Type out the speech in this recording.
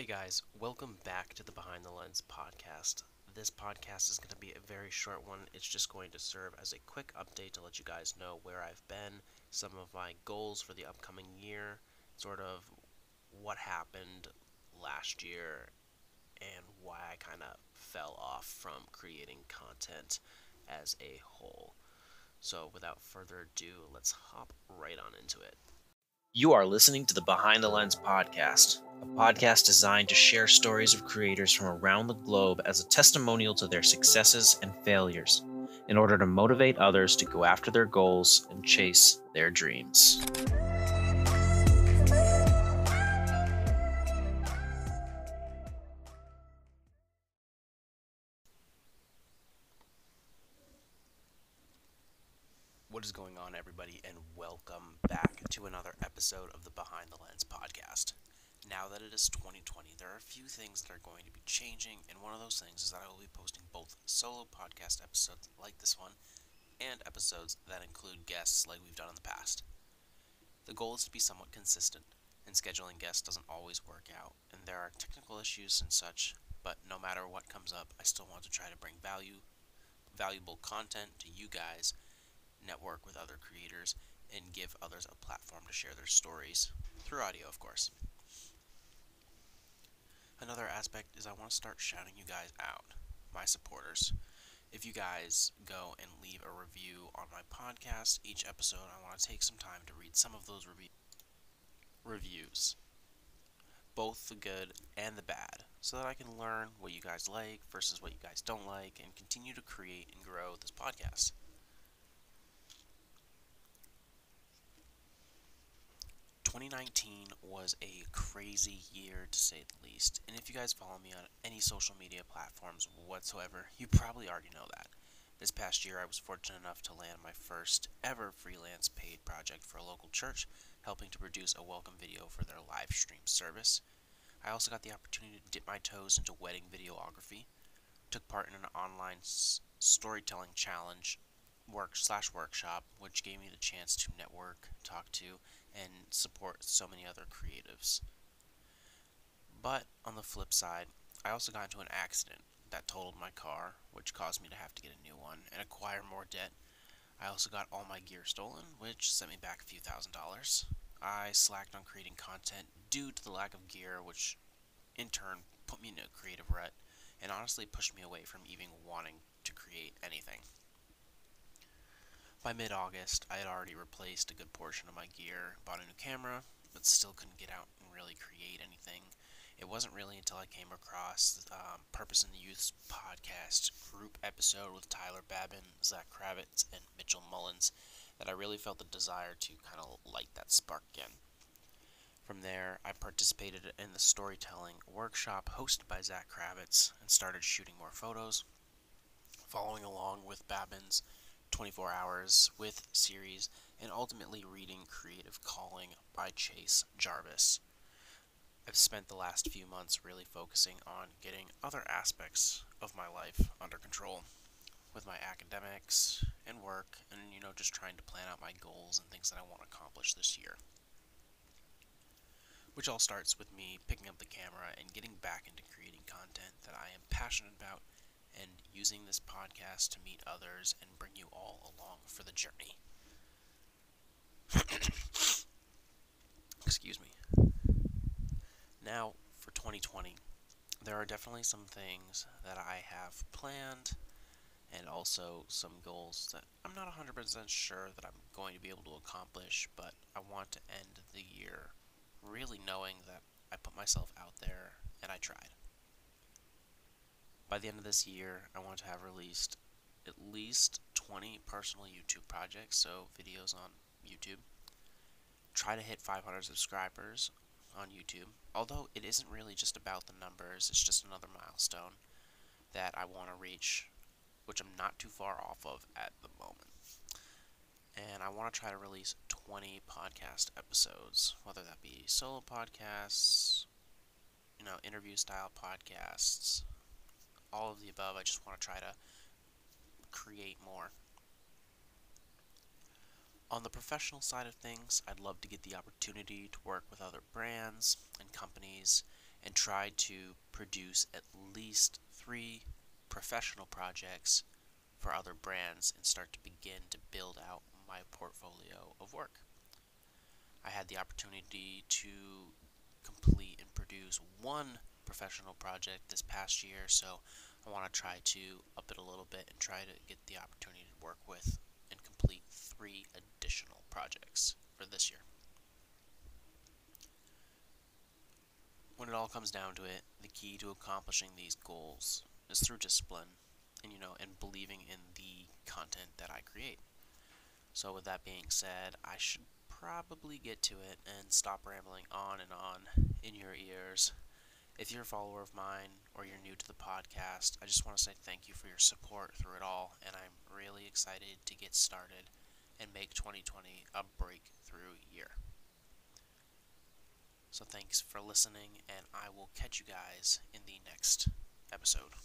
Hey guys, welcome back to the Behind the Lens podcast. This podcast is going to be a very short one. It's just going to serve as a quick update to let you guys know where I've been, some of my goals for the upcoming year, sort of what happened last year, and why I kind of fell off from creating content as a whole. So, without further ado, let's hop right on into it. You are listening to the Behind the Lens podcast, a podcast designed to share stories of creators from around the globe as a testimonial to their successes and failures, in order to motivate others to go after their goals and chase their dreams. What is going on, everybody, and welcome back to another episode of the Behind the Lens podcast. Now that it is 2020, there are a few things that are going to be changing, and one of those things is that I will be posting both solo podcast episodes like this one and episodes that include guests like we've done in the past. The goal is to be somewhat consistent, and scheduling guests doesn't always work out, and there are technical issues and such, but no matter what comes up, I still want to try to bring value, valuable content to you guys network with other creators, and give others a platform to share their stories, through audio, of course. Another aspect is I want to start shouting you guys out, my supporters. If you guys go and leave a review on my podcast, each episode, I want to take some time to read some of those rev- reviews, both the good and the bad, so that I can learn what you guys like versus what you guys don't like and continue to create and grow this podcast. 2019 was a crazy year to say the least, and if you guys follow me on any social media platforms whatsoever, you probably already know that. This past year, I was fortunate enough to land my first ever freelance paid project for a local church, helping to produce a welcome video for their live stream service. I also got the opportunity to dip my toes into wedding videography, took part in an online s- storytelling challenge work slash workshop, which gave me the chance to network, talk to, and support so many other creatives. But on the flip side, I also got into an accident that totaled my car, which caused me to have to get a new one and acquire more debt. I also got all my gear stolen, which sent me back a few thousand dollars. I slacked on creating content due to the lack of gear, which in turn put me into a creative rut and honestly pushed me away from even wanting to create anything. By mid August, I had already replaced a good portion of my gear, bought a new camera, but still couldn't get out and really create anything. It wasn't really until I came across um, Purpose in the Youth's podcast group episode with Tyler Babin, Zach Kravitz, and Mitchell Mullins that I really felt the desire to kind of light that spark again. From there, I participated in the storytelling workshop hosted by Zach Kravitz and started shooting more photos, following along with Babin's 24 Hours with series, and ultimately reading Creative Calling by Chase Jarvis. I've spent the last few months really focusing on getting other aspects of my life under control with my academics and work and you know just trying to plan out my goals and things that I want to accomplish this year. Which all starts with me picking up the camera and getting back into creating content that I am passionate about and using this podcast to meet others and bring you all along for the journey. Excuse me. Now, for 2020, there are definitely some things that I have planned and also some goals that I'm not 100% sure that I'm going to be able to accomplish, but I want to end the year really knowing that I put myself out there and I tried. By the end of this year, I want to have released at least 20 personal YouTube projects, so videos on YouTube. Try to hit 500 subscribers on YouTube, although it isn't really just about the numbers, it's just another milestone that I want to reach, which I'm not too far off of at the moment. And I want to try to release 20 podcast episodes, whether that be solo podcasts, you know, interview style podcasts, all of the above. I just want to try to create more. On the professional side of things, I'd love to get the opportunity to work with other brands and companies and try to produce at least three professional projects for other brands and start to begin to build out my portfolio of work. I had the opportunity to complete and produce one professional project this past year, so I want to try to up it a little bit and try to get the opportunity to work with and complete three additional projects for this year. When it all comes down to it, the key to accomplishing these goals is through discipline and you know and believing in the content that I create. So with that being said, I should probably get to it and stop rambling on and on in your ears. If you're a follower of mine or you're new to the podcast, I just want to say thank you for your support through it all, and I'm really excited to get started and make 2020 a breakthrough year. So thanks for listening, and I will catch you guys in the next episode.